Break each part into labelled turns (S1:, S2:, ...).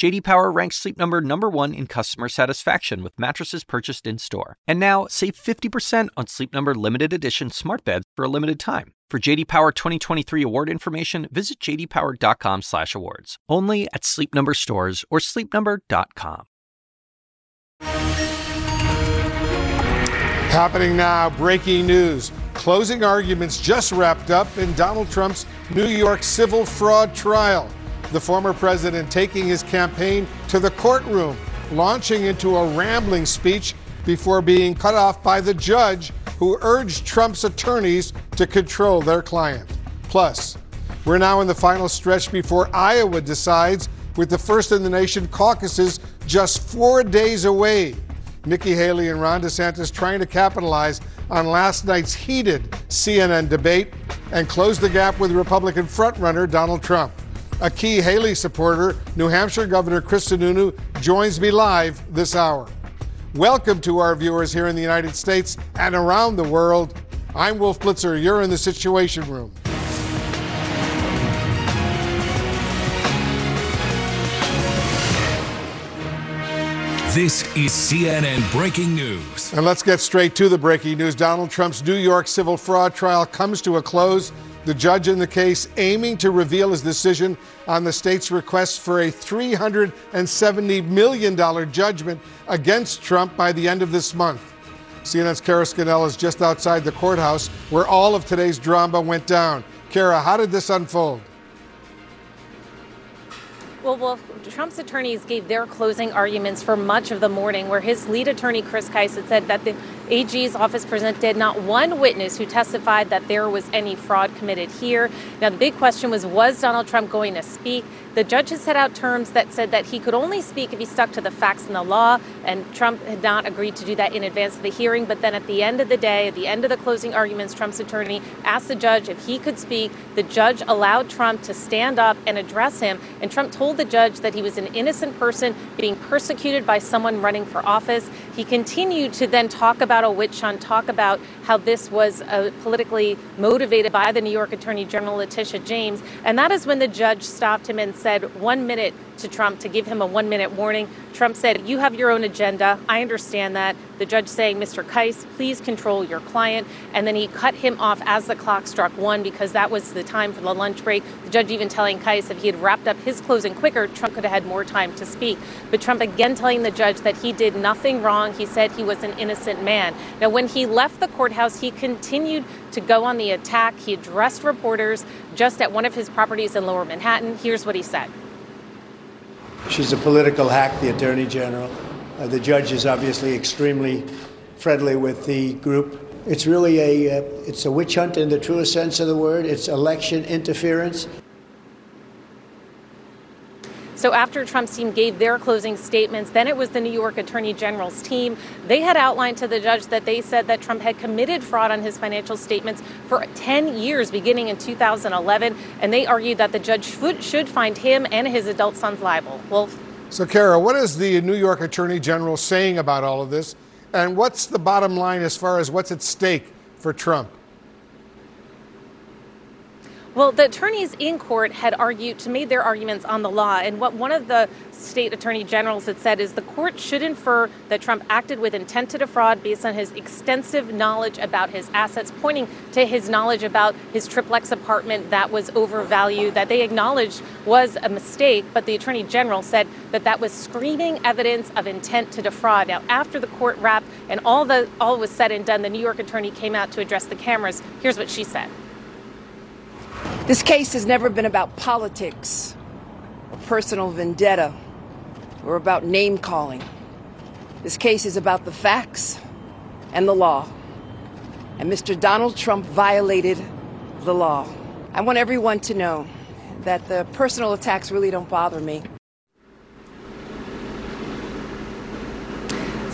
S1: JD Power ranks Sleep Number number 1 in customer satisfaction with mattresses purchased in-store. And now, save 50% on Sleep Number limited edition smart beds for a limited time. For JD Power 2023 award information, visit jdpower.com/awards. Only at Sleep Number stores or sleepnumber.com.
S2: Happening now, breaking news. Closing arguments just wrapped up in Donald Trump's New York civil fraud trial. The former president taking his campaign to the courtroom, launching into a rambling speech before being cut off by the judge who urged Trump's attorneys to control their client. Plus, we're now in the final stretch before Iowa decides, with the first in the nation caucuses just four days away. Nikki Haley and Ron DeSantis trying to capitalize on last night's heated CNN debate and close the gap with Republican frontrunner Donald Trump. A key Haley supporter, New Hampshire Governor Chris Sununu, joins me live this hour. Welcome to our viewers here in the United States and around the world. I'm Wolf Blitzer. You're in the Situation Room.
S3: This is CNN Breaking News.
S2: And let's get straight to the breaking news. Donald Trump's New York civil fraud trial comes to a close. The judge in the case aiming to reveal his decision on the state's request for a $370 million judgment against Trump by the end of this month. CNN's Kara Scannell is just outside the courthouse where all of today's drama went down. Kara, how did this unfold?
S4: Well, Trump's attorneys gave their closing arguments for much of the morning, where his lead attorney, Chris Kise, had said that the AG's office presented not one witness who testified that there was any fraud committed here. Now, the big question was was Donald Trump going to speak? The judge has set out terms that said that he could only speak if he stuck to the facts and the law, and Trump had not agreed to do that in advance of the hearing. But then at the end of the day, at the end of the closing arguments, Trump's attorney asked the judge if he could speak. The judge allowed Trump to stand up and address him, and Trump told the judge that he was an innocent person being persecuted by someone running for office. He continued to then talk about a witch hunt, talk about how this was uh, politically motivated by the New York Attorney General Letitia James, and that is when the judge stopped him and said one minute to Trump to give him a one minute warning. Trump said, You have your own agenda. I understand that. The judge saying, Mr. Kise, please control your client. And then he cut him off as the clock struck one because that was the time for the lunch break. The judge even telling Kise if he had wrapped up his closing quicker, Trump could have had more time to speak. But Trump again telling the judge that he did nothing wrong. He said he was an innocent man. Now, when he left the courthouse, he continued to go on the attack. He addressed reporters just at one of his properties in lower Manhattan. Here's what he said.
S5: She's a political hack, the Attorney General. Uh, the judge is obviously extremely friendly with the group. It's really a uh, it's a witch hunt in the truest sense of the word. It's election interference.
S4: So after Trump's team gave their closing statements, then it was the New York Attorney General's team. They had outlined to the judge that they said that Trump had committed fraud on his financial statements for 10 years, beginning in 2011, and they argued that the judge should find him and his adult sons liable. Wolf.
S2: So, Kara, what is the New York Attorney General saying about all of this? And what's the bottom line as far as what's at stake for Trump?
S4: Well, the attorneys in court had argued made their arguments on the law, and what one of the state attorney generals had said is the court should infer that Trump acted with intent to defraud based on his extensive knowledge about his assets, pointing to his knowledge about his triplex apartment that was overvalued, that they acknowledged was a mistake, but the attorney general said that that was screaming evidence of intent to defraud. Now, after the court wrapped and all the all was said and done, the New York attorney came out to address the cameras. Here's what she said.
S6: This case has never been about politics or personal vendetta or about name calling. This case is about the facts and the law. And Mr. Donald Trump violated the law. I want everyone to know that the personal attacks really don't bother me.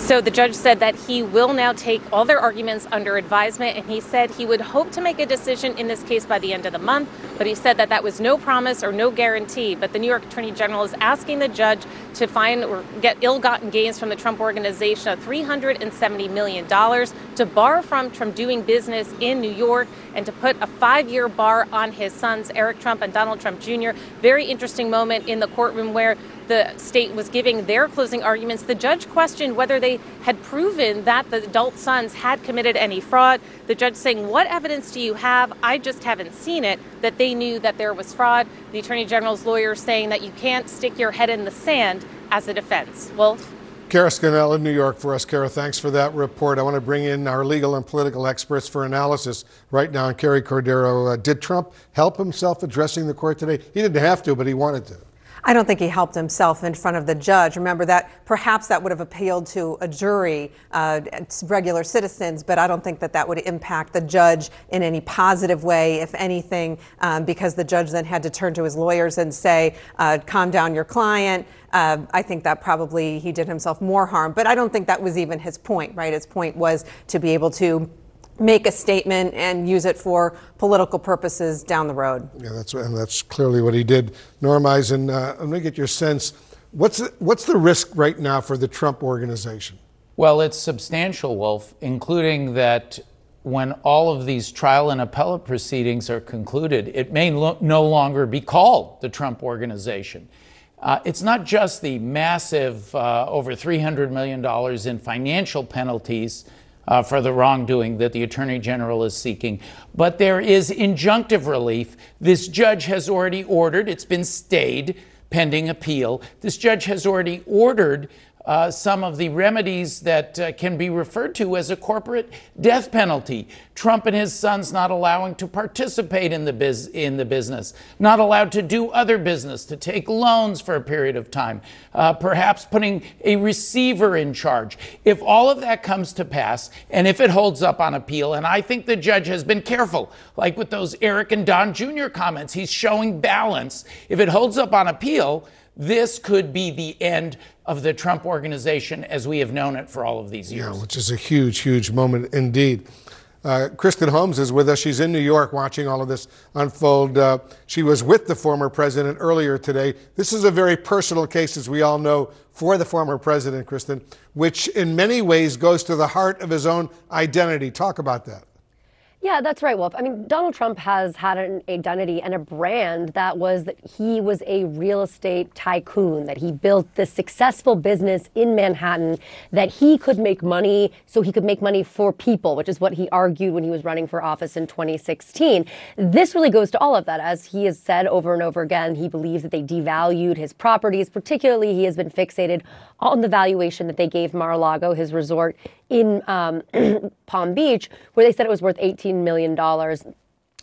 S4: So the judge said that he will now take all their arguments under advisement, and he said he would hope to make a decision in this case by the end of the month. But he said that that was no promise or no guarantee. But the New York Attorney General is asking the judge to find or get ill-gotten gains from the Trump organization of 370 million dollars to bar from from doing business in New York and to put a five-year bar on his sons Eric Trump and Donald Trump Jr. Very interesting moment in the courtroom where the state was giving their closing arguments, the judge questioned whether they had proven that the adult sons had committed any fraud. The judge saying, What evidence do you have? I just haven't seen it that they knew that there was fraud. The attorney general's lawyer saying that you can't stick your head in the sand as a defense. Wolf?
S2: Kara Scannell in New York for us. Kara, thanks for that report. I want to bring in our legal and political experts for analysis right now. Carrie Cordero, uh, did Trump help himself addressing the court today? He didn't have to, but he wanted to.
S7: I don't think he helped himself in front of the judge. Remember that perhaps that would have appealed to a jury, uh, regular citizens, but I don't think that that would impact the judge in any positive way, if anything, um, because the judge then had to turn to his lawyers and say, uh, calm down your client. Uh, I think that probably he did himself more harm, but I don't think that was even his point, right? His point was to be able to make a statement and use it for political purposes down the road.
S2: Yeah, that's and that's clearly what he did. Norm Eisen, uh, let me get your sense. What's the, what's the risk right now for the Trump organization?
S8: Well, it's substantial, Wolf, including that when all of these trial and appellate proceedings are concluded, it may lo- no longer be called the Trump Organization. Uh, it's not just the massive uh, over $300 million in financial penalties uh, for the wrongdoing that the Attorney General is seeking. But there is injunctive relief. This judge has already ordered, it's been stayed pending appeal. This judge has already ordered uh, some of the remedies that uh, can be referred to as a corporate death penalty. Trump and his sons not allowing to participate in the biz- in the business, not allowed to do other business, to take loans for a period of time, uh, perhaps putting a receiver in charge. If all of that comes to pass, and if it holds up on appeal, and I think the judge has been careful, like with those Eric and Don Jr. comments, he's showing balance. If it holds up on appeal, this could be the end of the Trump organization as we have known it for all of these years.
S2: Yeah, which is a huge, huge moment indeed. Uh, Kristen Holmes is with us. She's in New York watching all of this unfold. Uh, she was with the former president earlier today. This is a very personal case, as we all know, for the former president, Kristen, which in many ways goes to the heart of his own identity. Talk about that.
S9: Yeah, that's right, Wolf. I mean, Donald Trump has had an identity and a brand that was that he was a real estate tycoon, that he built this successful business in Manhattan, that he could make money so he could make money for people, which is what he argued when he was running for office in 2016. This really goes to all of that. As he has said over and over again, he believes that they devalued his properties. Particularly, he has been fixated on the valuation that they gave Mar-a-Lago, his resort in um, Palm Beach, where they said it was worth $18 million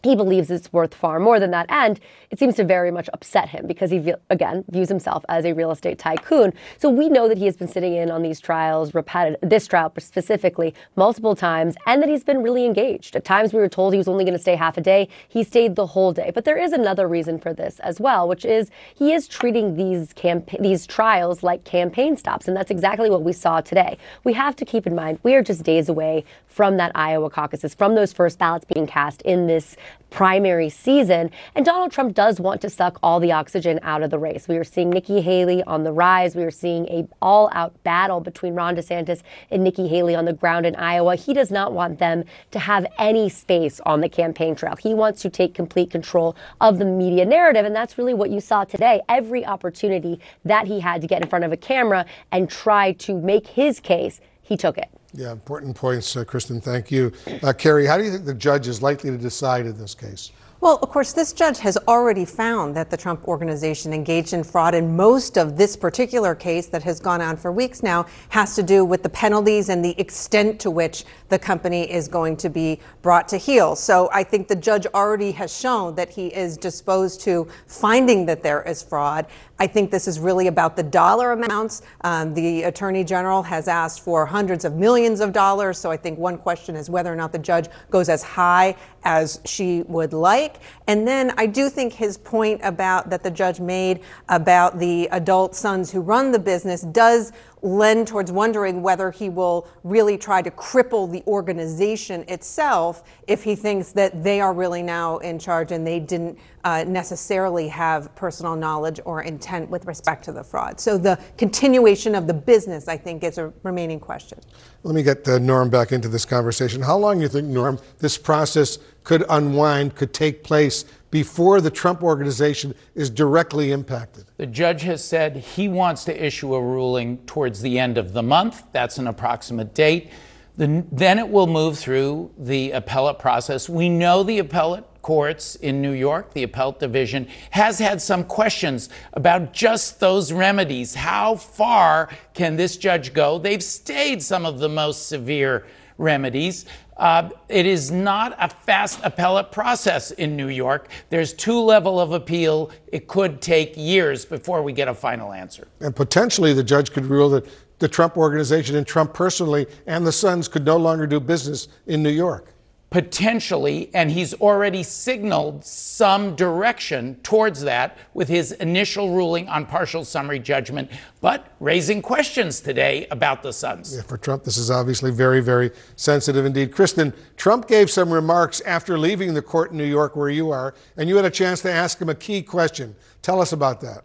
S9: he believes it's worth far more than that. And it seems to very much upset him because he, again, views himself as a real estate tycoon. So we know that he has been sitting in on these trials, repeated, this trial specifically, multiple times, and that he's been really engaged. At times we were told he was only going to stay half a day. He stayed the whole day. But there is another reason for this as well, which is he is treating these these trials like campaign stops. And that's exactly what we saw today. We have to keep in mind we are just days away from that Iowa caucuses, from those first ballots being cast in this primary season. And Donald Trump does want to suck all the oxygen out of the race. We are seeing Nikki Haley on the rise. We are seeing a all-out battle between Ron DeSantis and Nikki Haley on the ground in Iowa. He does not want them to have any space on the campaign trail. He wants to take complete control of the media narrative. And that's really what you saw today. Every opportunity that he had to get in front of a camera and try to make his case, he took it.
S2: Yeah, important points, uh, Kristen. Thank you. Uh, Carrie, how do you think the judge is likely to decide in this case?
S7: Well, of course, this judge has already found that the Trump organization engaged in fraud, and most of this particular case that has gone on for weeks now has to do with the penalties and the extent to which the company is going to be brought to heel. So I think the judge already has shown that he is disposed to finding that there is fraud. I think this is really about the dollar amounts. Um, the attorney general has asked for hundreds of millions of dollars. So I think one question is whether or not the judge goes as high as she would like. And then I do think his point about that the judge made about the adult sons who run the business does lend towards wondering whether he will really try to cripple the organization itself if he thinks that they are really now in charge and they didn't uh, necessarily have personal knowledge or intent with respect to the fraud. So the continuation of the business, I think, is a remaining question.
S2: Let me get uh, Norm back into this conversation. How long do you think, Norm, this process could unwind, could take place before the Trump organization is directly impacted?
S8: The judge has said he wants to issue a ruling towards the end of the month. That's an approximate date. then it will move through the appellate process. We know the appellate courts in New York, the appellate division, has had some questions about just those remedies. How far can this judge go? They've stayed some of the most severe remedies. Uh, it is not a fast appellate process in New York. There's two level of appeal. It could take years before we get a final answer.
S2: And potentially, the judge could rule that the Trump organization and Trump personally and the Sons could no longer do business in New York
S8: potentially, and he's already signaled some direction towards that with his initial ruling on partial summary judgment, but raising questions today about the Sons.
S2: Yeah, for Trump, this is obviously very, very sensitive indeed. Kristen, Trump gave some remarks after leaving the court in New York where you are, and you had a chance to ask him a key question. Tell us about that.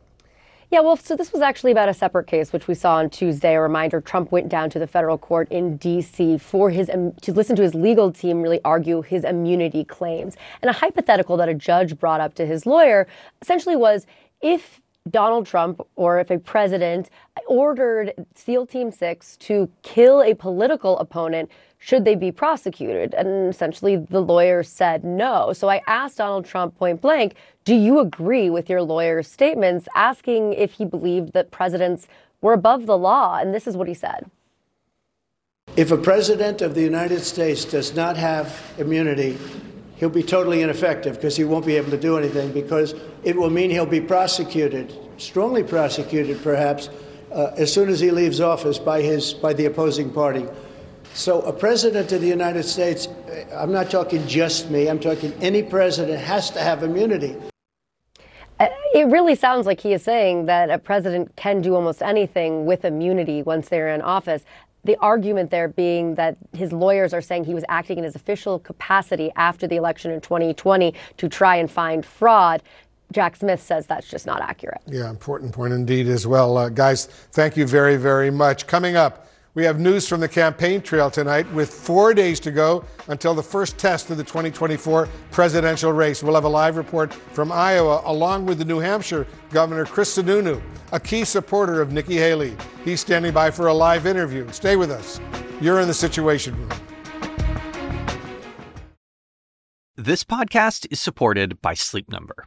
S9: Yeah, well, so this was actually about a separate case, which we saw on Tuesday. A reminder: Trump went down to the federal court in D.C. for his um, to listen to his legal team really argue his immunity claims. And a hypothetical that a judge brought up to his lawyer essentially was if Donald Trump or if a president ordered SEAL Team 6 to kill a political opponent, should they be prosecuted? And essentially, the lawyer said no. So I asked Donald Trump point blank, do you agree with your lawyer's statements, asking if he believed that presidents were above the law? And this is what he said.
S5: If a president of the United States does not have immunity, he'll be totally ineffective because he won't be able to do anything because it will mean he'll be prosecuted, strongly prosecuted perhaps, uh, as soon as he leaves office by his by the opposing party. So, a president of the United States, I'm not talking just me, I'm talking any president has to have immunity.
S9: Uh, it really sounds like he is saying that a president can do almost anything with immunity once they're in office. The argument there being that his lawyers are saying he was acting in his official capacity after the election in 2020 to try and find fraud. Jack Smith says that's just not accurate.
S2: Yeah, important point indeed as well. Uh, guys, thank you very, very much. Coming up, we have news from the campaign trail tonight with four days to go until the first test of the 2024 presidential race. We'll have a live report from Iowa along with the New Hampshire Governor Chris Sununu, a key supporter of Nikki Haley. He's standing by for a live interview. Stay with us. You're in the Situation Room.
S1: This podcast is supported by Sleep Number.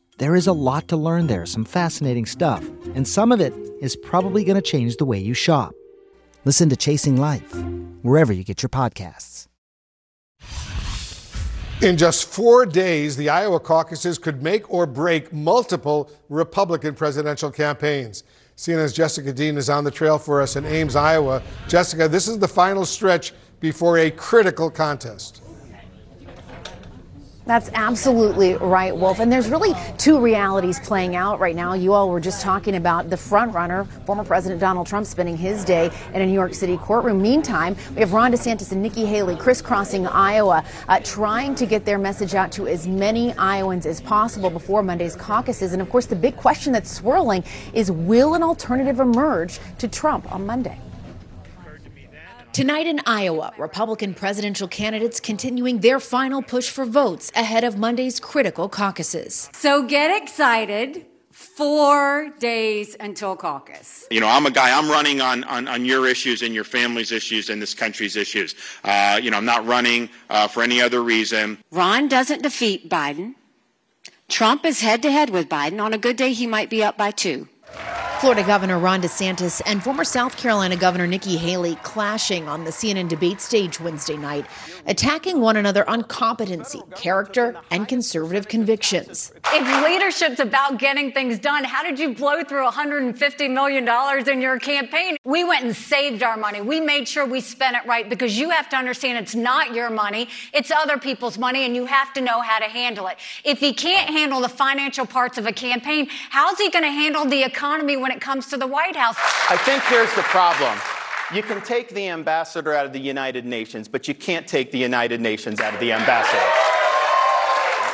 S10: There is a lot to learn there, some fascinating stuff, and some of it is probably going to change the way you shop. Listen to Chasing Life, wherever you get your podcasts.
S2: In just four days, the Iowa caucuses could make or break multiple Republican presidential campaigns. CNN's Jessica Dean is on the trail for us in Ames, Iowa. Jessica, this is the final stretch before a critical contest.
S11: That's absolutely right, Wolf. And there's really two realities playing out right now. You all were just talking about the front runner, former President Donald Trump, spending his day in a New York City courtroom. Meantime, we have Ron DeSantis and Nikki Haley crisscrossing Iowa, uh, trying to get their message out to as many Iowans as possible before Monday's caucuses. And of course, the big question that's swirling is will an alternative emerge to Trump on Monday?
S12: Tonight in Iowa, Republican presidential candidates continuing their final push for votes ahead of Monday's critical caucuses.
S13: So get excited. Four days until caucus.
S14: You know, I'm a guy, I'm running on, on, on your issues and your family's issues and this country's issues. Uh, you know, I'm not running uh, for any other reason.
S13: Ron doesn't defeat Biden. Trump is head to head with Biden. On a good day, he might be up by two.
S12: Florida Governor Ron DeSantis and former South Carolina Governor Nikki Haley clashing on the CNN debate stage Wednesday night, attacking one another on competency, character, and conservative convictions.
S15: If leadership's about getting things done, how did you blow through $150 million in your campaign? We went and saved our money. We made sure we spent it right because you have to understand it's not your money, it's other people's money, and you have to know how to handle it. If he can't handle the financial parts of a campaign, how's he going to handle the economy when when it comes to the White House.
S16: I think here's the problem. You can take the ambassador out of the United Nations, but you can't take the United Nations out of the ambassador.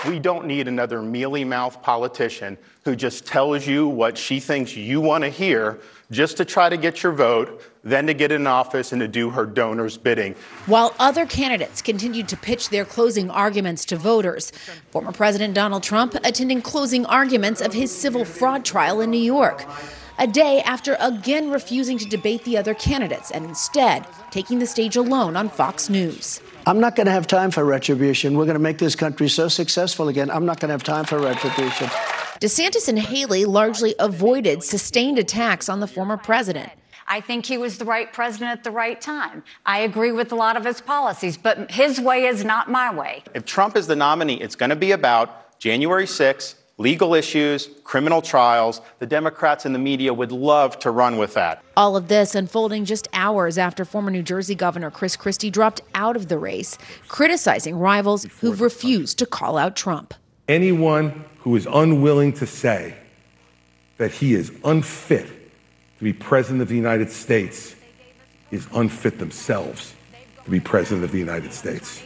S16: We don't need another mealy mouthed politician who just tells you what she thinks you want to hear just to try to get your vote, then to get in office and to do her donors' bidding.
S12: While other candidates continued to pitch their closing arguments to voters, former President Donald Trump attending closing arguments of his civil fraud trial in New York a day after again refusing to debate the other candidates and instead taking the stage alone on Fox News.
S5: I'm not going to have time for retribution. We're going to make this country so successful again. I'm not going to have time for retribution.
S12: DeSantis and Haley largely avoided sustained attacks on the former president.
S15: I think he was the right president at the right time. I agree with a lot of his policies, but his way is not my way.
S16: If Trump is the nominee, it's going to be about January 6th legal issues, criminal trials. The Democrats and the media would love to run with that.
S12: All of this unfolding just hours after former New Jersey Governor Chris Christie dropped out of the race, criticizing rivals who've refused to call out Trump.
S17: Anyone who is unwilling to say that he is unfit to be president of the United States is unfit themselves to be president of the United States.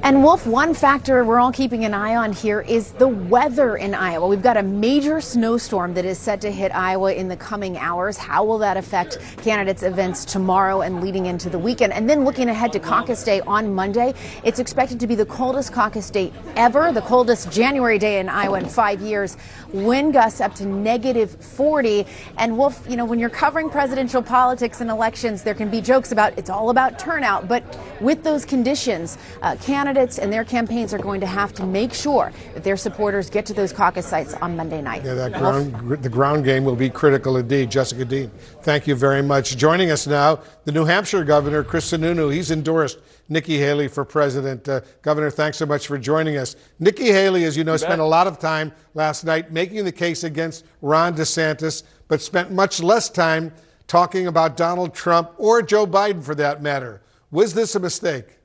S11: And Wolf, one factor we're all keeping an eye on here is the weather in Iowa. We've got a major snowstorm that is set to hit Iowa in the coming hours. How will that affect candidates' events tomorrow and leading into the weekend? And then looking ahead to caucus day on Monday, it's expected to be the coldest caucus day ever, the coldest January day in Iowa in five years. Wind gusts up to negative 40. And Wolf, you know, when you're covering presidential politics and elections, there can be jokes about it's all about turnout. But with those conditions, uh, candidates candidates and their campaigns are going to have to make sure that their supporters get to those caucus sites on Monday night.
S2: Yeah, that ground, the ground game will be critical indeed. Jessica Dean, thank you very much. Joining us now, the New Hampshire governor, Chris Sununu. He's endorsed Nikki Haley for president. Uh, governor, thanks so much for joining us. Nikki Haley, as you know, you spent bet. a lot of time last night making the case against Ron DeSantis, but spent much less time talking about Donald Trump or Joe Biden for that matter. Was this a mistake?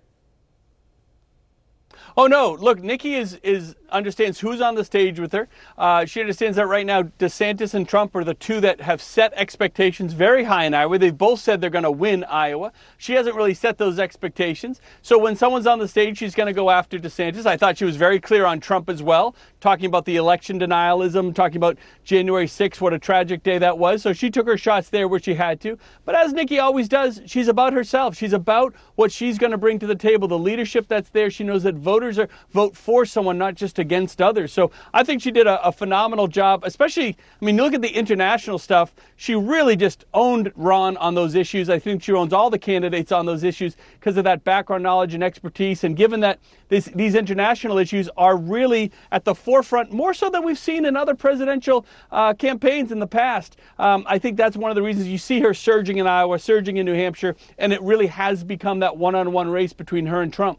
S18: Oh no! Look, Nikki is is understands who's on the stage with her. Uh, she understands that right now DeSantis and Trump are the two that have set expectations very high in Iowa. They've both said they're going to win Iowa. She hasn't really set those expectations. So when someone's on the stage, she's going to go after DeSantis. I thought she was very clear on Trump as well, talking about the election denialism, talking about January 6th, what a tragic day that was. So she took her shots there where she had to. But as Nikki always does, she's about herself. She's about what she's going to bring to the table, the leadership that's there. She knows that voters are vote for someone, not just against others. So I think she did a, a phenomenal job, especially, I mean, look at the international stuff. She really just owned Ron on those issues. I think she owns all the candidates on those issues because of that background knowledge and expertise. And given that this, these international issues are really at the forefront, more so than we've seen in other presidential uh, campaigns in the past, um, I think that's one of the reasons you see her surging in Iowa, surging in New Hampshire, and it really has become that one on one race between her and Trump.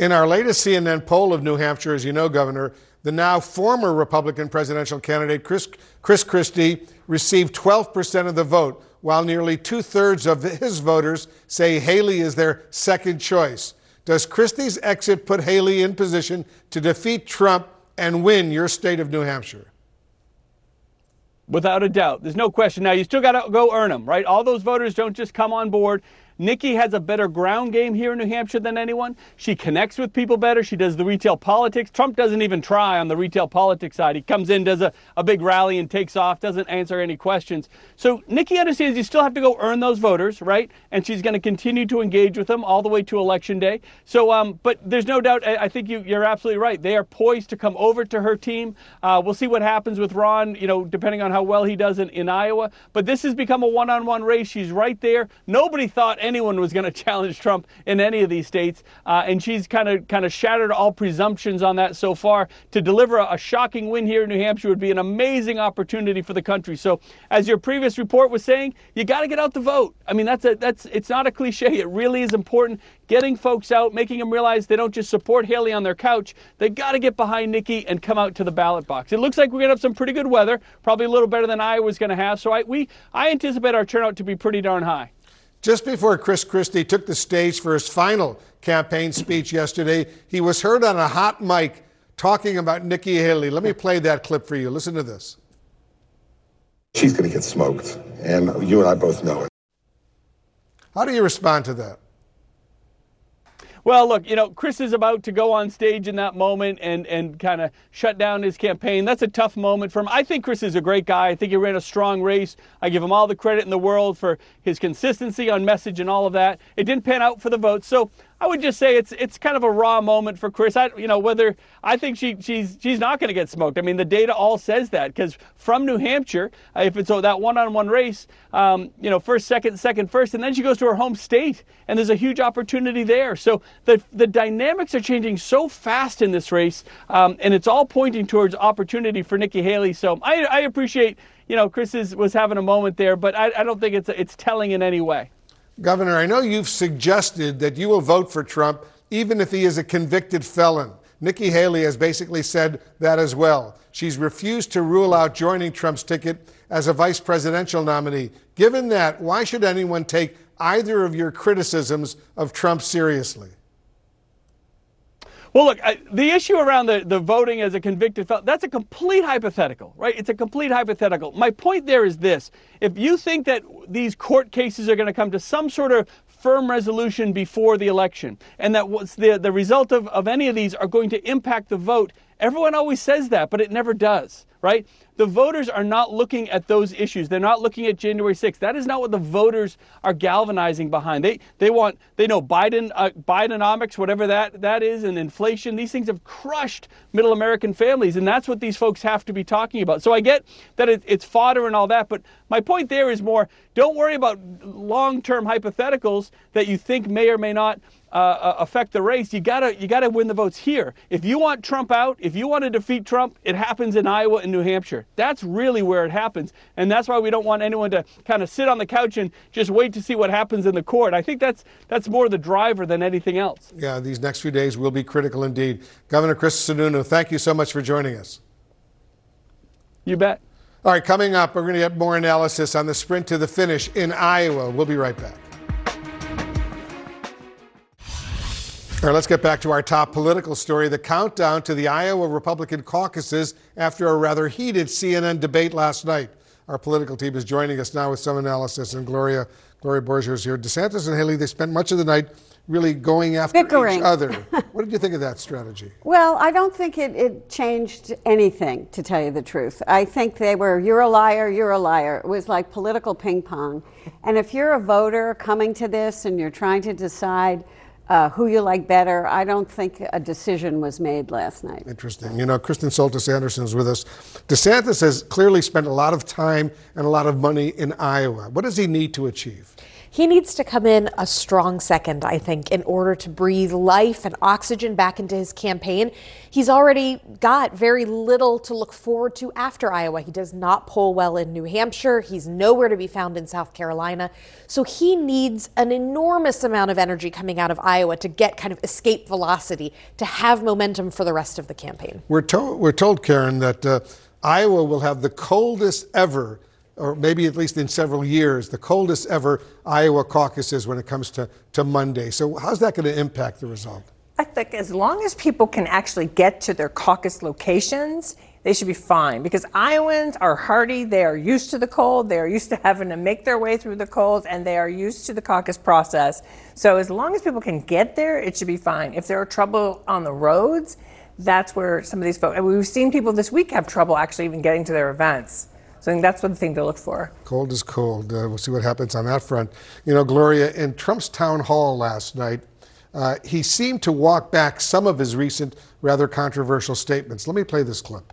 S2: In our latest CNN poll of New Hampshire, as you know, Governor, the now former Republican presidential candidate Chris, Chris Christie received 12% of the vote, while nearly two thirds of his voters say Haley is their second choice. Does Christie's exit put Haley in position to defeat Trump and win your state of New Hampshire?
S18: Without a doubt. There's no question. Now, you still got to go earn them, right? All those voters don't just come on board. Nikki has a better ground game here in New Hampshire than anyone. She connects with people better. She does the retail politics. Trump doesn't even try on the retail politics side. He comes in, does a, a big rally, and takes off, doesn't answer any questions. So Nikki understands you still have to go earn those voters, right? And she's going to continue to engage with them all the way to election day. So, um, but there's no doubt. I, I think you, are absolutely right. They are poised to come over to her team. Uh, we'll see what happens with Ron, you know, depending on how well he does in, in Iowa. But this has become a one-on-one race. She's right there. Nobody thought anyone was going to challenge Trump in any of these states, uh, and she's kind of kind of shattered all presumptions on that so far. To deliver a, a shocking win here in New Hampshire would be an amazing opportunity for the country. So, as your previous report was saying, you got to get out the vote. I mean, that's a that's it's not a cliche. It really is important. Getting folks out, making them realize they don't just support Haley on their couch. They got to get behind Nikki and come out to the ballot box. It looks like we're going to have some pretty good weather, probably a little better than Iowa's going to have. So I we I anticipate our turnout to be pretty darn high.
S2: Just before Chris Christie took the stage for his final campaign speech yesterday, he was heard on a hot mic talking about Nikki Haley. Let me play that clip for you. Listen to this.
S19: She's going to get smoked, and you and I both know it.
S2: How do you respond to that?
S18: Well, look, you know, Chris is about to go on stage in that moment and, and kind of shut down his campaign. That's a tough moment for him. I think Chris is a great guy. I think he ran a strong race. I give him all the credit in the world for his consistency on message and all of that. It didn't pan out for the vote. So I would just say it's it's kind of a raw moment for Chris. I, you know, whether I think she she's she's not going to get smoked. I mean, the data all says that because from New Hampshire, if it's that one-on-one race, um, you know, first, second, second, first, and then she goes to her home state, and there's a huge opportunity there. So the the dynamics are changing so fast in this race, um, and it's all pointing towards opportunity for Nikki Haley. So I, I appreciate, you know, Chris is, was having a moment there, but I, I don't think it's it's telling in any way.
S2: Governor, I know you've suggested that you will vote for Trump even if he is a convicted felon. Nikki Haley has basically said that as well. She's refused to rule out joining Trump's ticket as a vice presidential nominee. Given that, why should anyone take either of your criticisms of Trump seriously?
S18: Well, look, I, the issue around the, the voting as a convicted felon, that's a complete hypothetical, right? It's a complete hypothetical. My point there is this if you think that these court cases are going to come to some sort of firm resolution before the election and that what's the, the result of, of any of these are going to impact the vote, everyone always says that, but it never does, right? The voters are not looking at those issues. They're not looking at January 6th. That is not what the voters are galvanizing behind. They they want they know Biden uh, Bidenomics, whatever that that is, and inflation. These things have crushed middle American families, and that's what these folks have to be talking about. So I get that it, it's fodder and all that, but my point there is more: don't worry about long-term hypotheticals that you think may or may not uh, affect the race, you gotta you gotta win the votes here. If you want Trump out, if you want to defeat Trump, it happens in Iowa and New Hampshire. That's really where it happens, and that's why we don't want anyone to kind of sit on the couch and just wait to see what happens in the court. I think that's that's more the driver than anything else.
S2: Yeah, these next few days will be critical indeed. Governor Chris Sununu, thank you so much for joining us.
S18: You bet.
S2: All right, coming up, we're going to get more analysis on the sprint to the finish in Iowa. We'll be right back. All right, let's get back to our top political story the countdown to the Iowa Republican caucuses after a rather heated CNN debate last night. Our political team is joining us now with some analysis, and Gloria, Gloria Borger is here. DeSantis and Haley, they spent much of the night really going after
S20: Bickering.
S2: each other. what did you think of that strategy?
S20: Well, I don't think it, it changed anything, to tell you the truth. I think they were, you're a liar, you're a liar. It was like political ping pong. And if you're a voter coming to this and you're trying to decide, uh, who you like better. I don't think a decision was made last night.
S2: Interesting. You know, Kristen Soltis Anderson is with us. DeSantis has clearly spent a lot of time and a lot of money in Iowa. What does he need to achieve?
S21: He needs to come in a strong second, I think, in order to breathe life and oxygen back into his campaign. He's already got very little to look forward to after Iowa. He does not poll well in New Hampshire. He's nowhere to be found in South Carolina. So he needs an enormous amount of energy coming out of Iowa to get kind of escape velocity, to have momentum for the rest of the campaign.
S2: We're, to- we're told, Karen, that uh, Iowa will have the coldest ever or maybe at least in several years, the coldest ever Iowa caucuses when it comes to, to Monday. So, how's that going to impact the result?
S22: I think as long as people can actually get to their caucus locations, they should be fine because Iowans are hardy. They are used to the cold. They are used to having to make their way through the cold, and they are used to the caucus process. So, as long as people can get there, it should be fine. If there are trouble on the roads, that's where some of these folks, and we've seen people this week have trouble actually even getting to their events. So I think that's one thing to look for.
S2: Cold is cold. Uh, we'll see what happens on that front. You know, Gloria, in Trump's town hall last night, uh, he seemed to walk back some of his recent rather controversial statements. Let me play this clip.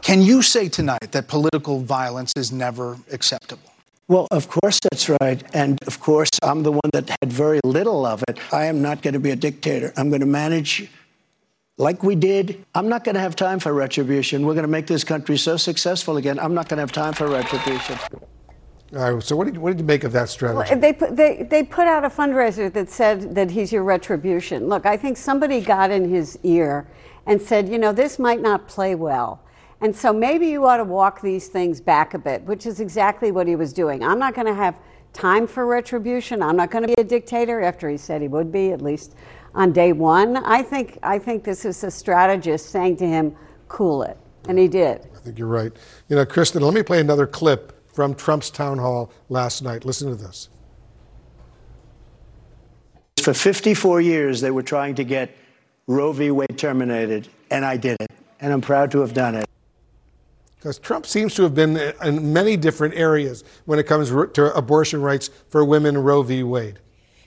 S23: Can you say tonight that political violence is never acceptable?
S5: Well, of course that's right. And of course, I'm the one that had very little of it. I am not going to be a dictator. I'm going to manage like we did. I'm not going to have time for retribution. We're going to make this country so successful again. I'm not going to have time for retribution.
S2: All right, so what did, what did you make of that strategy?
S20: Well, they, put, they, they put out a fundraiser that said that he's your retribution. Look, I think somebody got in his ear and said, you know, this might not play well. And so maybe you ought to walk these things back a bit, which is exactly what he was doing. I'm not going to have time for retribution. I'm not going to be a dictator after he said he would be, at least on day one. I think, I think this is a strategist saying to him, cool it. And he did.
S2: I think you're right. You know, Kristen, let me play another clip from Trump's town hall last night. Listen to this.
S5: For 54 years, they were trying to get Roe v. Wade terminated, and I did it. And I'm proud to have done it.
S2: Because Trump seems to have been in many different areas when it comes to abortion rights for women, Roe v. Wade.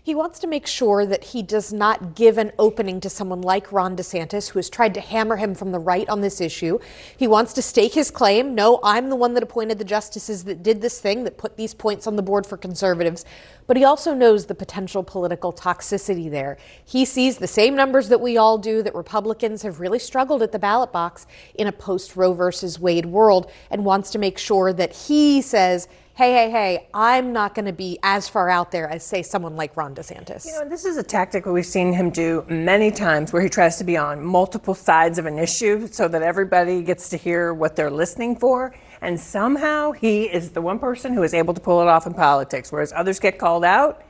S21: He wants to make sure that he does not give an opening to someone like Ron DeSantis, who has tried to hammer him from the right on this issue. He wants to stake his claim. No, I'm the one that appointed the justices that did this thing, that put these points on the board for conservatives. But he also knows the potential political toxicity there. He sees the same numbers that we all do that Republicans have really struggled at the ballot box in a post Roe versus Wade world and wants to make sure that he says, hey, hey, hey, I'm not going to be as far out there as, say, someone like Ron DeSantis.
S22: You know, this is a tactic that we've seen him do many times where he tries to be on multiple sides of an issue so that everybody gets to hear what they're listening for. And somehow he is the one person who is able to pull it off in politics, whereas others get called out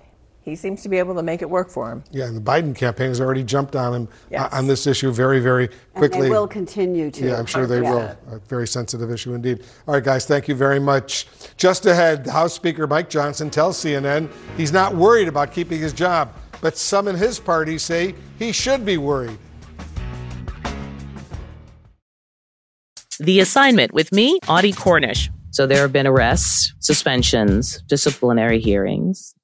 S22: he seems to be able to make it work for him.
S2: Yeah, and the Biden campaign has already jumped on him yes. uh, on this issue very, very quickly.
S20: And they will continue to.
S2: Yeah, I'm sure they yeah. will. A very sensitive issue indeed. All right, guys, thank you very much. Just ahead, House Speaker Mike Johnson tells CNN he's not worried about keeping his job, but some in his party say he should be worried.
S24: The assignment with me, Audie Cornish. So there have been arrests, suspensions, disciplinary hearings.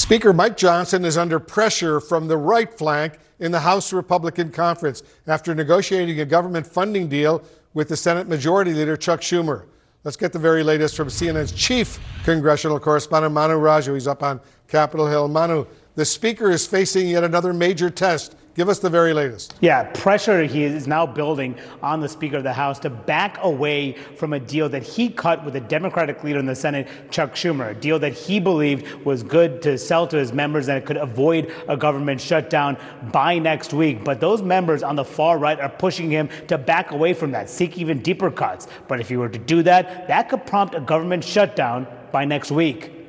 S2: Speaker Mike Johnson is under pressure from the right flank in the House Republican Conference after negotiating a government funding deal with the Senate Majority Leader Chuck Schumer. Let's get the very latest from CNN's chief congressional correspondent, Manu Raju. He's up on Capitol Hill. Manu, the Speaker is facing yet another major test Give us the very latest.
S25: Yeah, pressure he is now building on the Speaker of the House to back away from a deal that he cut with the Democratic leader in the Senate, Chuck Schumer, a deal that he believed was good to sell to his members and it could avoid a government shutdown by next week. But those members on the far right are pushing him to back away from that, seek even deeper cuts. But if he were to do that, that could prompt a government shutdown by next week.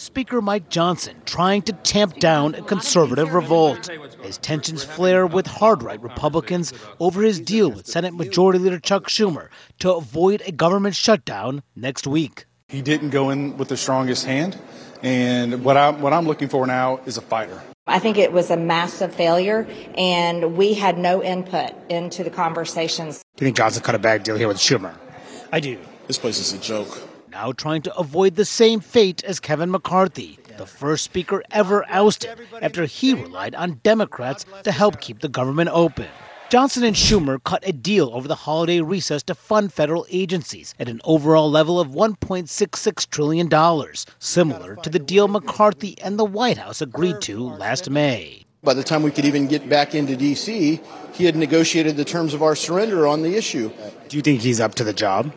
S25: Speaker Mike Johnson trying to tamp down a conservative revolt as tensions flare with hard right Republicans over his deal with Senate Majority Leader Chuck Schumer to avoid a government shutdown next week.
S26: He didn't go in with the strongest hand, and what I'm, what I'm looking for now is a fighter.
S27: I think it was a massive failure, and we had no input into the conversations.
S25: Do you think Johnson cut a bad deal here with Schumer?
S26: I do. This place is a joke
S25: now trying to avoid the same fate as Kevin McCarthy, the first speaker ever ousted after he relied on Democrats to help keep the government open. Johnson and Schumer cut a deal over the holiday recess to fund federal agencies at an overall level of $1.66 trillion, similar to the deal McCarthy and the White House agreed to last May.
S28: By the time we could even get back into D.C., he had negotiated the terms of our surrender on the issue.
S25: Do you think he's up to the job?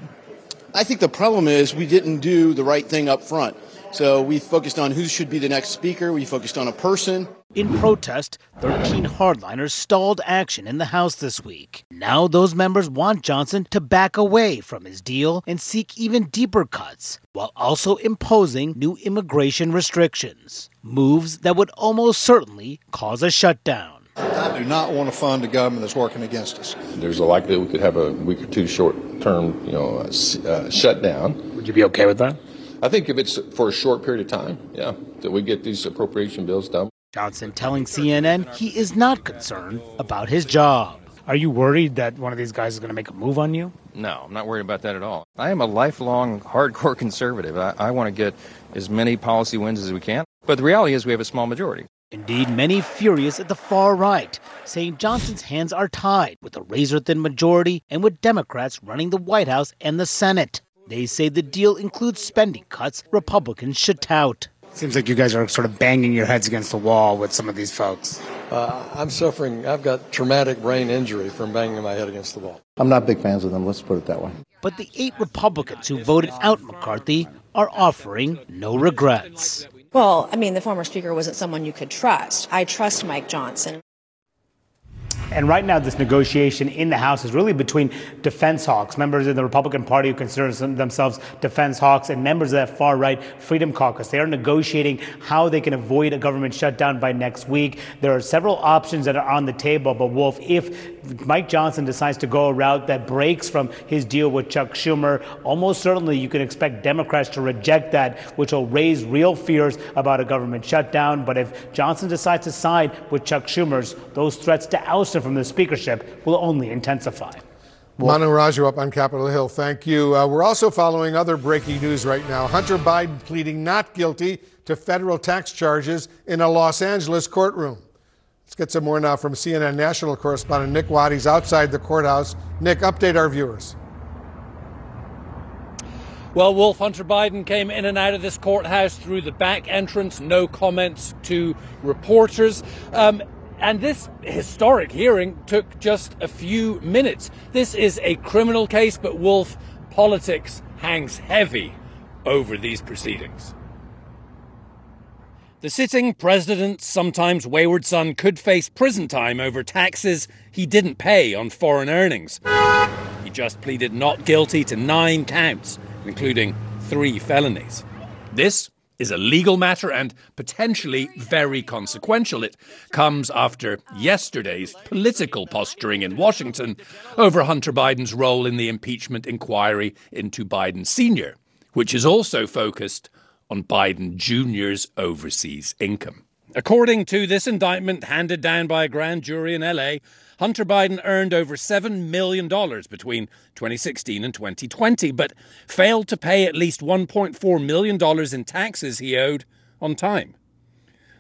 S28: I think the problem is we didn't do the right thing up front. So we focused on who should be the next speaker. We focused on a person.
S25: In protest, 13 hardliners stalled action in the House this week. Now those members want Johnson to back away from his deal and seek even deeper cuts, while also imposing new immigration restrictions. Moves that would almost certainly cause a shutdown.
S29: I do not want to fund a government that's working against us.
S30: There's a likelihood we could have a week or two short-term, you know, uh, shutdown.
S25: Would you be okay with that?
S30: I think if it's for a short period of time, yeah, that we get these appropriation bills done.
S25: Johnson telling CNN he is not concerned about his job. Are you worried that one of these guys is going to make a move on you?
S31: No, I'm not worried about that at all. I am a lifelong hardcore conservative. I, I want to get as many policy wins as we can. But the reality is we have a small majority.
S25: Indeed, many furious at the far right, saying Johnson's hands are tied with a razor thin majority and with Democrats running the White House and the Senate. They say the deal includes spending cuts Republicans should tout. Seems like you guys are sort of banging your heads against the wall with some of these folks.
S29: Uh, I'm suffering, I've got traumatic brain injury from banging my head against the wall.
S32: I'm not big fans of them, let's put it that way.
S25: But the eight Republicans who voted out McCarthy are offering no regrets.
S33: Well, I mean, the former speaker wasn't someone you could trust. I trust Mike Johnson.
S25: And right now, this negotiation in the House is really between defense hawks, members of the Republican Party who consider themselves defense hawks, and members of that far right Freedom Caucus. They are negotiating how they can avoid a government shutdown by next week. There are several options that are on the table, but Wolf, if Mike Johnson decides to go a route that breaks from his deal with Chuck Schumer, almost certainly you can expect Democrats to reject that, which will raise real fears about a government shutdown. But if Johnson decides to side with Chuck Schumer's, those threats to oust him from the speakership will only intensify.
S2: Manu Raju up on Capitol Hill. Thank you. Uh, we're also following other breaking news right now. Hunter Biden pleading not guilty to federal tax charges in a Los Angeles courtroom. Let's get some more now from CNN national correspondent Nick Watt's outside the courthouse. Nick, update our viewers.
S34: Well, Wolf Hunter Biden came in and out of this courthouse through the back entrance, no comments to reporters. Um, and this historic hearing took just a few minutes. This is a criminal case, but Wolf, politics hangs heavy over these proceedings. The sitting president's sometimes wayward son could face prison time over taxes he didn't pay on foreign earnings. He just pleaded not guilty to nine counts, including three felonies. This is a legal matter and potentially very consequential. It comes after yesterday's political posturing in Washington over Hunter Biden's role in the impeachment inquiry into Biden Sr., which is also focused on Biden Jr.'s overseas income. According to this indictment handed down by a grand jury in LA, Hunter Biden earned over $7 million between 2016 and 2020, but failed to pay at least $1.4 million in taxes he owed on time.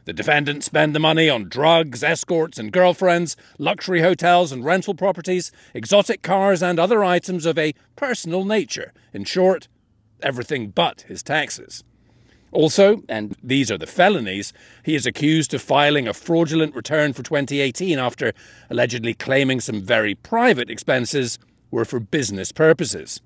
S34: The defendants spend the money on drugs, escorts, and girlfriends, luxury hotels and rental properties, exotic cars, and other items of a personal nature. In short, everything but his taxes. Also, and these are the felonies, he is accused of filing a fraudulent return for 2018 after allegedly claiming some very private expenses were for business purposes.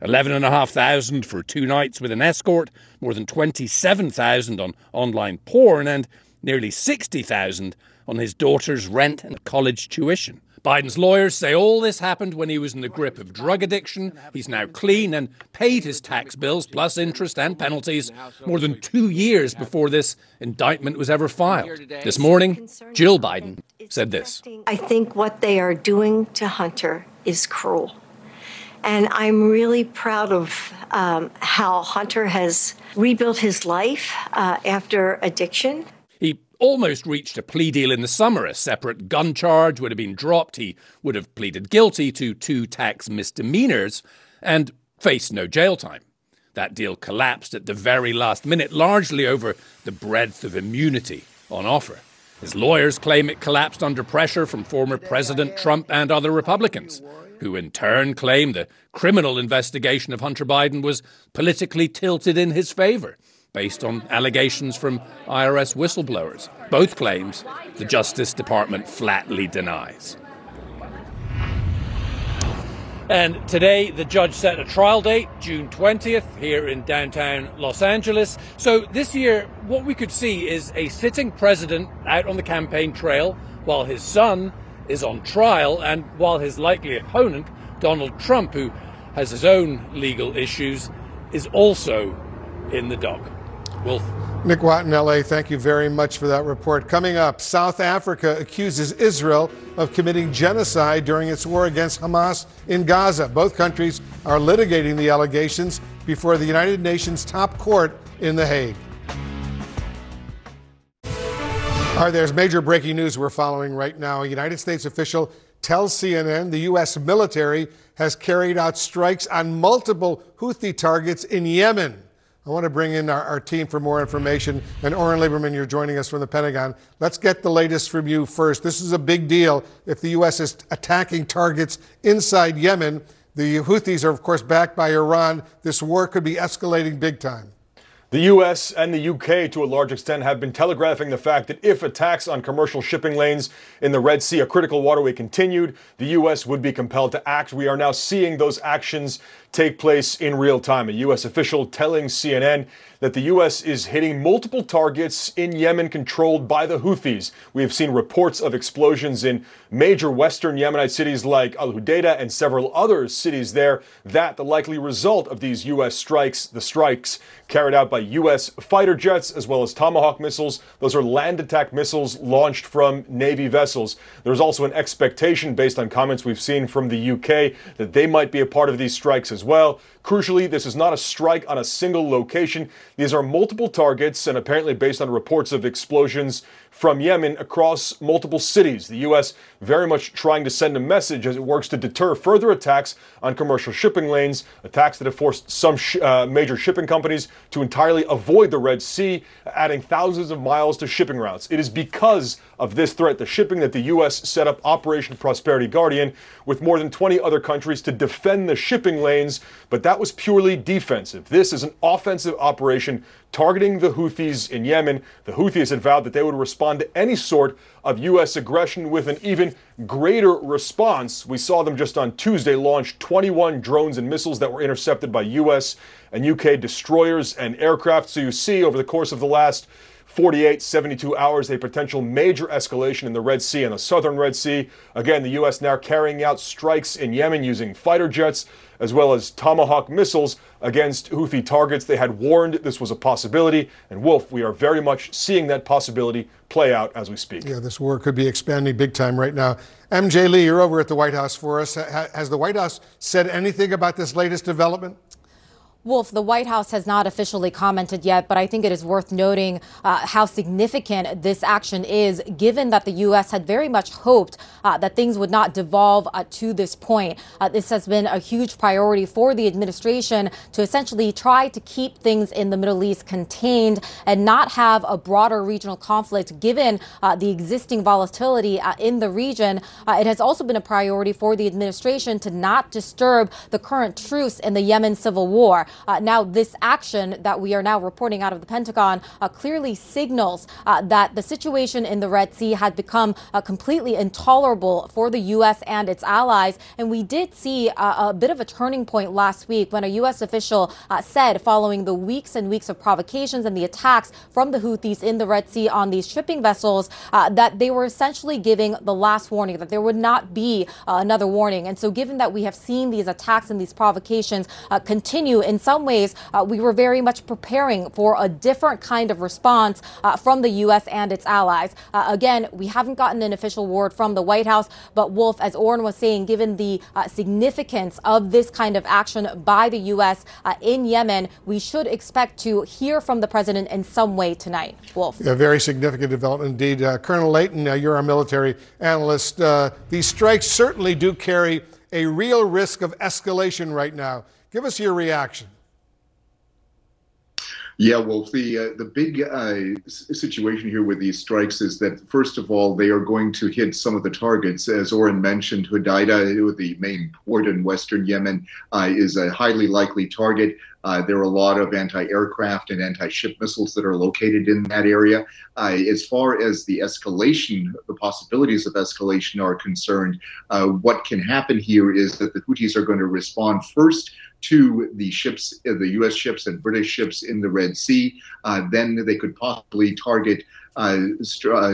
S34: 11,500 for two nights with an escort, more than 27,000 on online porn, and nearly 60,000 on his daughter's rent and college tuition. Biden's lawyers say all this happened when he was in the grip of drug addiction. He's now clean and paid his tax bills plus interest and penalties more than two years before this indictment was ever filed. This morning, Jill Biden said this
S35: I think what they are doing to Hunter is cruel. And I'm really proud of um, how Hunter has rebuilt his life uh, after addiction.
S34: He almost reached a plea deal in the summer. A separate gun charge would have been dropped. He would have pleaded guilty to two tax misdemeanors and faced no jail time. That deal collapsed at the very last minute, largely over the breadth of immunity on offer. His lawyers claim it collapsed under pressure from former President Trump and other Republicans, who in turn claim the criminal investigation of Hunter Biden was politically tilted in his favor, based on allegations from IRS whistleblowers. Both claims the Justice Department flatly denies. And today, the judge set a trial date, June 20th, here in downtown Los Angeles. So this year, what we could see is a sitting president out on the campaign trail while his son is on trial and while his likely opponent, Donald Trump, who has his own legal issues, is also in the dock. Wolf.
S2: Nick Watt in LA, thank you very much for that report. Coming up, South Africa accuses Israel of committing genocide during its war against Hamas in Gaza. Both countries are litigating the allegations before the United Nations top court in The Hague. All right, there's major breaking news we're following right now. A United States official tells CNN the U.S. military has carried out strikes on multiple Houthi targets in Yemen. I want to bring in our, our, team for more information. And Oren Lieberman, you're joining us from the Pentagon. Let's get the latest from you first. This is a big deal if the U.S. is attacking targets inside Yemen. The Houthis are, of course, backed by Iran. This war could be escalating big time.
S36: The U.S. and the U.K., to a large extent, have been telegraphing the fact that if attacks on commercial shipping lanes in the Red Sea, a critical waterway, continued, the U.S. would be compelled to act. We are now seeing those actions take place in real time. A U.S. official telling CNN that the U.S. is hitting multiple targets in Yemen controlled by the Houthis. We have seen reports of explosions in major western Yemenite cities like Al Hudaydah and several other cities there. That the likely result of these U.S. strikes, the strikes carried out by U.S. fighter jets as well as Tomahawk missiles. Those are land attack missiles launched from Navy vessels. There's also an expectation, based on comments we've seen from the UK, that they might be a part of these strikes as well. Crucially, this is not a strike on a single location. These are multiple targets, and apparently based on reports of explosions from Yemen across multiple cities. The U.S. very much trying to send a message as it works to deter further attacks on commercial shipping lanes, attacks that have forced some sh- uh, major shipping companies to entirely avoid the Red Sea, adding thousands of miles to shipping routes. It is because of this threat to shipping that the U.S. set up Operation Prosperity Guardian with more than 20 other countries to defend the shipping lanes, but that was purely defensive. This is an offensive operation targeting the Houthis in Yemen. The Houthis had vowed that they would respond to any sort of U.S. aggression with an even greater response. We saw them just on Tuesday launch 21 drones and missiles that were intercepted by U.S. and UK destroyers and aircraft. So you see over the course of the last 48, 72 hours, a potential major escalation in the Red Sea and the southern Red Sea. Again, the U.S. now carrying out strikes in Yemen using fighter jets as well as Tomahawk missiles against Houthi targets. They had warned this was a possibility. And Wolf, we are very much seeing that possibility play out as we speak.
S2: Yeah, this war could be expanding big time right now. MJ Lee, you're over at the White House for us. Has the White House said anything about this latest development?
S37: Wolf, the White House has not officially commented yet, but I think it is worth noting uh, how significant this action is, given that the U.S. had very much hoped uh, that things would not devolve uh, to this point. Uh, this has been a huge priority for the administration to essentially try to keep things in the Middle East contained and not have a broader regional conflict, given uh, the existing volatility uh, in the region. it has also been a priority for the administration to not disturb the current truce in the Yemen civil war. Uh, now, this action that we are now reporting out of the Pentagon uh, clearly signals uh, that the situation in the Red Sea had become uh, completely intolerable for the U.S. and its allies. And we did see uh, a bit of a turning point last week when a U.S. official said, following the weeks and weeks of provocations and the attacks from the Houthis in the Red Sea on these shipping vessels, that they were essentially giving the last warning, that there would not be another warning. And so, given that we have seen these attacks and these provocations continue in some ways, uh, we were very much preparing for a different kind of response uh, from the U.S. and its allies. Uh, again, we haven't gotten an official word from the White House, but Wolf, as Oren was saying, given the uh, significance of this kind of action by the U.S. Uh, in Yemen, we should expect to hear from the president in some way tonight. Wolf.
S2: A very significant development indeed. Uh, Colonel Leighton, you're our military analyst. these strikes certainly do carry a real risk of escalation right now. Give us your reaction.
S38: Yeah, well, The uh, the big uh, situation here with these strikes is that first of all, they are going to hit some of the targets. As Oren mentioned, Hodeidah, the main port in western Yemen, uh, is a highly likely target. Uh, there are a lot of anti-aircraft and anti-ship missiles that are located in that area. Uh, as far as the escalation, the possibilities of escalation are concerned, uh, what can happen here is that the Houthis are going to respond first to the ships, uh, the U.S. ships and British ships in the Red Sea. Uh, then they could possibly target uh,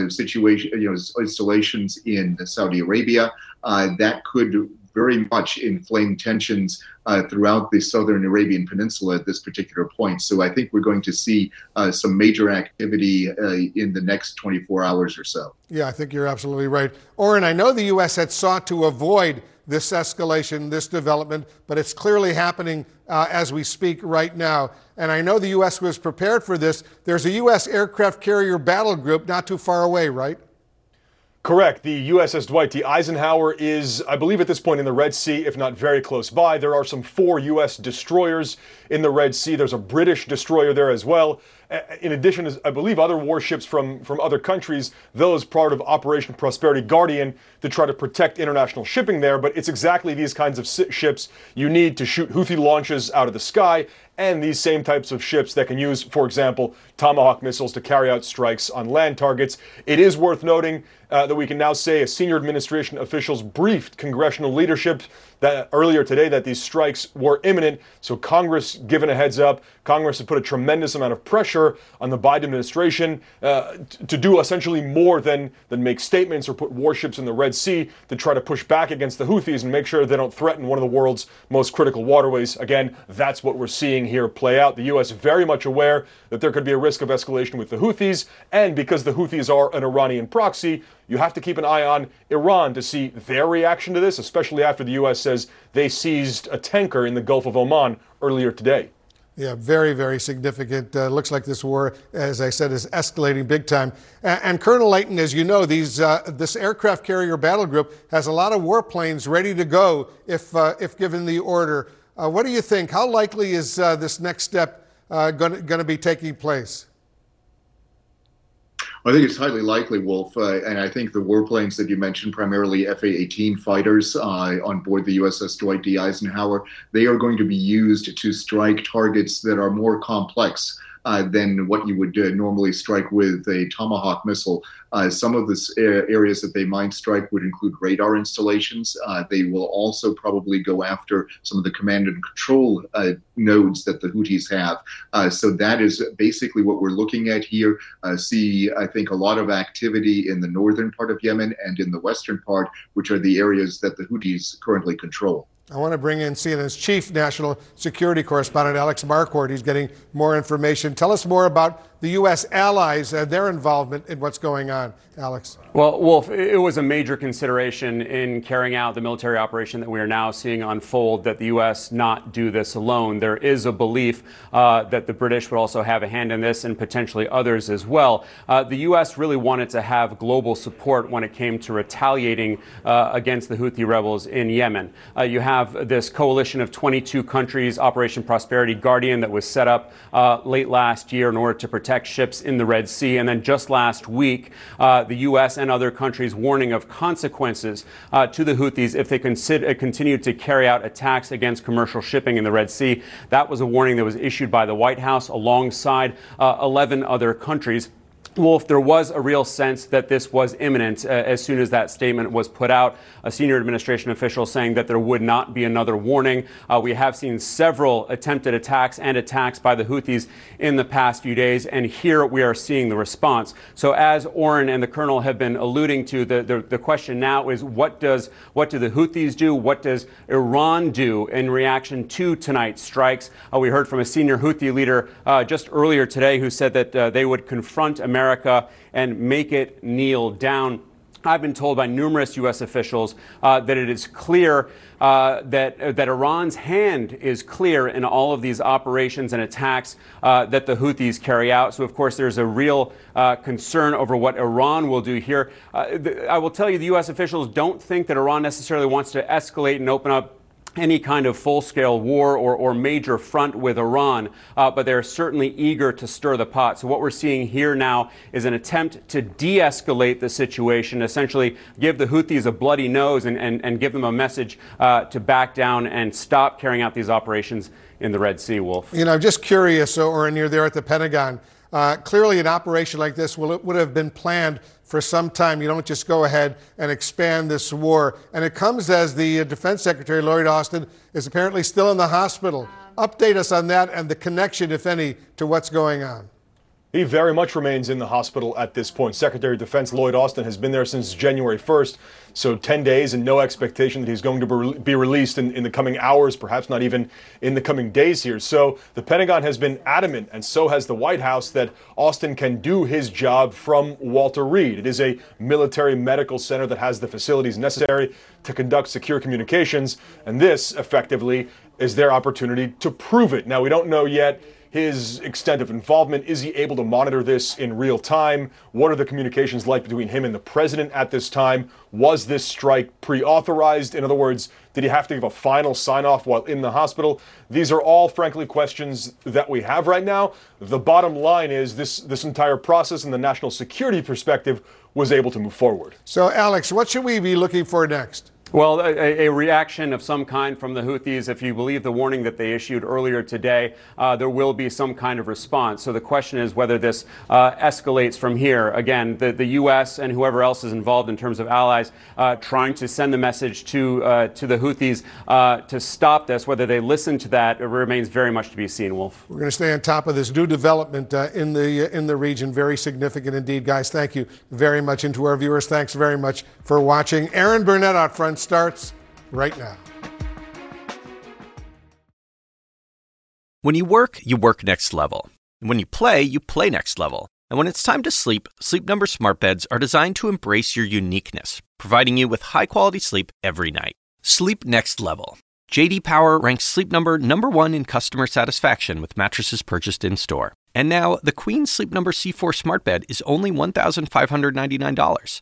S38: situation, you know, installations in Saudi Arabia. that could very much inflame tensions uh, throughout the southern Arabian Peninsula at this particular point. So I think we're going to see uh, some major activity uh, in the next 24 hours or so.
S2: Yeah, I think you're absolutely right. Oren, I know the U.S. had sought to avoid this escalation, this development, but it's clearly happening uh, as we speak right now. And I know the U.S. was prepared for this. There's a U.S. aircraft carrier battle group not too far away, right?
S36: Correct. The USS Dwight D. Eisenhower is, I believe, at this point in the Red Sea, if not very close by. There are some four U.S. destroyers in the Red Sea. There's a British destroyer there as well. In addition, I believe other warships from, from other countries, those part of Operation Prosperity Guardian to try to protect international shipping there. But it's exactly these kinds of ships you need to shoot Houthi launches out of the sky and these same types of ships that can use, for example, Tomahawk missiles to carry out strikes on land targets. It is worth noting uh, that we can now say a senior administration officials briefed congressional leadership that earlier today that these strikes were imminent. So Congress given a heads up. Congress has put a tremendous amount of pressure on the Biden administration uh, to do essentially more than than make statements or put warships in the Red Sea to try to push back against the Houthis and make sure they don't threaten one of the world's most critical waterways. Again, that's what we're seeing here play out. The U.S. Is very much aware that there could be a risk of escalation with the Houthis, and because the Houthis are an Iranian proxy, you have to keep an eye on Iran to see their reaction to this, especially after the U.S. says they seized a tanker in the Gulf of Oman earlier today.
S2: Yeah, very, very significant. Uh, looks like this war, as I said, is escalating big time. And, and Colonel Leighton, as you know, these uh, this aircraft carrier battle group has a lot of warplanes ready to go if uh, if given the order. Uh, what do you think? How likely is uh, this next step going to be taking place?
S38: I think it's highly likely, Wolf, uh, and I think the warplanes that you mentioned, primarily F-A-18 fighters uh, on board the USS Dwight D. Eisenhower, they are going to be used to strike targets that are more complex uh, than what you would uh, normally strike with a Tomahawk missile. Uh, some of the areas that they might strike would include radar installations. Uh, they will also probably go after some of the command and control uh, nodes that the Houthis have. Uh, so that is basically what we're looking at here. see, I think, a lot of activity in the northern part of Yemen and in the western part, which are the areas that the Houthis currently control.
S2: I want to bring in CNN's chief national security correspondent, Alex Marquardt. He's getting more information. Tell us more about the U.S. allies and their involvement in what's going on, Alex?
S39: Well, Wolf, it was a major consideration in carrying out the military operation that we are now seeing unfold that the U.S. not do this alone. There is a belief uh, that the British would also have a hand in this and potentially others as well. Uh, the U.S. really wanted to have global support when it came to retaliating uh, against the Houthi rebels in Yemen. Uh, you have this coalition of 22 countries, Operation Prosperity Guardian, that was set up uh, late last year in order to protect protect ships in the Red Sea. And then just last week, uh, the U.S. and other countries warning of consequences uh, to the Houthis if they consider, continue to carry out attacks against commercial shipping in the Red Sea. That was a warning that was issued by the White House alongside uh, 11 other countries. Wolf, there was a real sense that this was imminent uh, as soon as that statement was put out. A senior administration official saying that there would not be another warning. Uh, we have seen several attempted attacks and attacks by the Houthis in the past few days, and here we are seeing the response. So, as Oren and the Colonel have been alluding to, the, the, the question now is what does what do the Houthis do? What does Iran do in reaction to tonight's strikes? Uh, we heard from a senior Houthi leader uh, just earlier today who said that uh, they would confront America America and make it kneel down. I've been told by numerous U.S. officials uh, that it is clear uh, that uh, that Iran's hand is clear in all of these operations and attacks uh, that the Houthis carry out. So, of course, there's a real uh, concern over what Iran will do here. Uh, I will tell you, the U.S. officials don't think that Iran necessarily wants to escalate and open up any kind of full scale war or, or major front with Iran, uh, but they're certainly eager to stir the pot. So, what we're seeing here now is an attempt to de escalate the situation, essentially give the Houthis a bloody nose and, and, and give them a message uh, to back down and stop carrying out these operations in the Red Sea, Wolf.
S2: You know, I'm just curious, Oren you're there at the Pentagon. Uh, clearly, an operation like this will, would have been planned for some time. You don't just go ahead and expand this war. And it comes as the uh, Defense Secretary, Lloyd Austin, is apparently still in the hospital. Update us on that and the connection, if any, to what's going on.
S36: He very much remains in the hospital at this point. Secretary of Defense Lloyd Austin has been there since January 1st, so 10 days and no expectation that he's going to be released in, in the coming hours, perhaps not even in the coming days here. So the Pentagon has been adamant, and so has the White House, that Austin can do his job from Walter Reed. It is a military medical center that has the facilities necessary to conduct secure communications, and this effectively is their opportunity to prove it. Now, we don't know yet his extent of involvement? Is he able to monitor this in real time? What are the communications like between him and the president at this time? Was this strike pre authorized? In other words, did he have to give a final sign off while in the hospital? These are all, frankly, questions that we have right now. The bottom line is this, this entire process and the national security perspective was able to move forward.
S2: So, Alex, what should we be looking for next?
S39: Well, a, a, reaction of some kind from the Houthis, if you believe the warning that they issued earlier today, uh, there will be some kind of response. So the question is whether this uh, escalates from here. Again, the, the U.S. and whoever else is involved in terms of allies uh, trying to send the message to, uh, to the Houthis uh, to stop this. Whether they listen to that remains very much to be seen, Wolf.
S2: We're going to stay on top of this new development uh, in, the, in the region. Very significant indeed, guys. Thank you very much. And to our viewers, thanks very much for watching. Erin Burnett out front starts right now.
S1: When you work, you work next level. And when you play, you play next level. And when it's time to sleep, Sleep Number smart beds are designed to embrace your uniqueness, providing you with high-quality sleep every night. Sleep next level. JD Power ranks Sleep Number number 1 in customer satisfaction with mattresses purchased in-store. And now, the Queen Sleep Number C4 smart bed is only $1,599.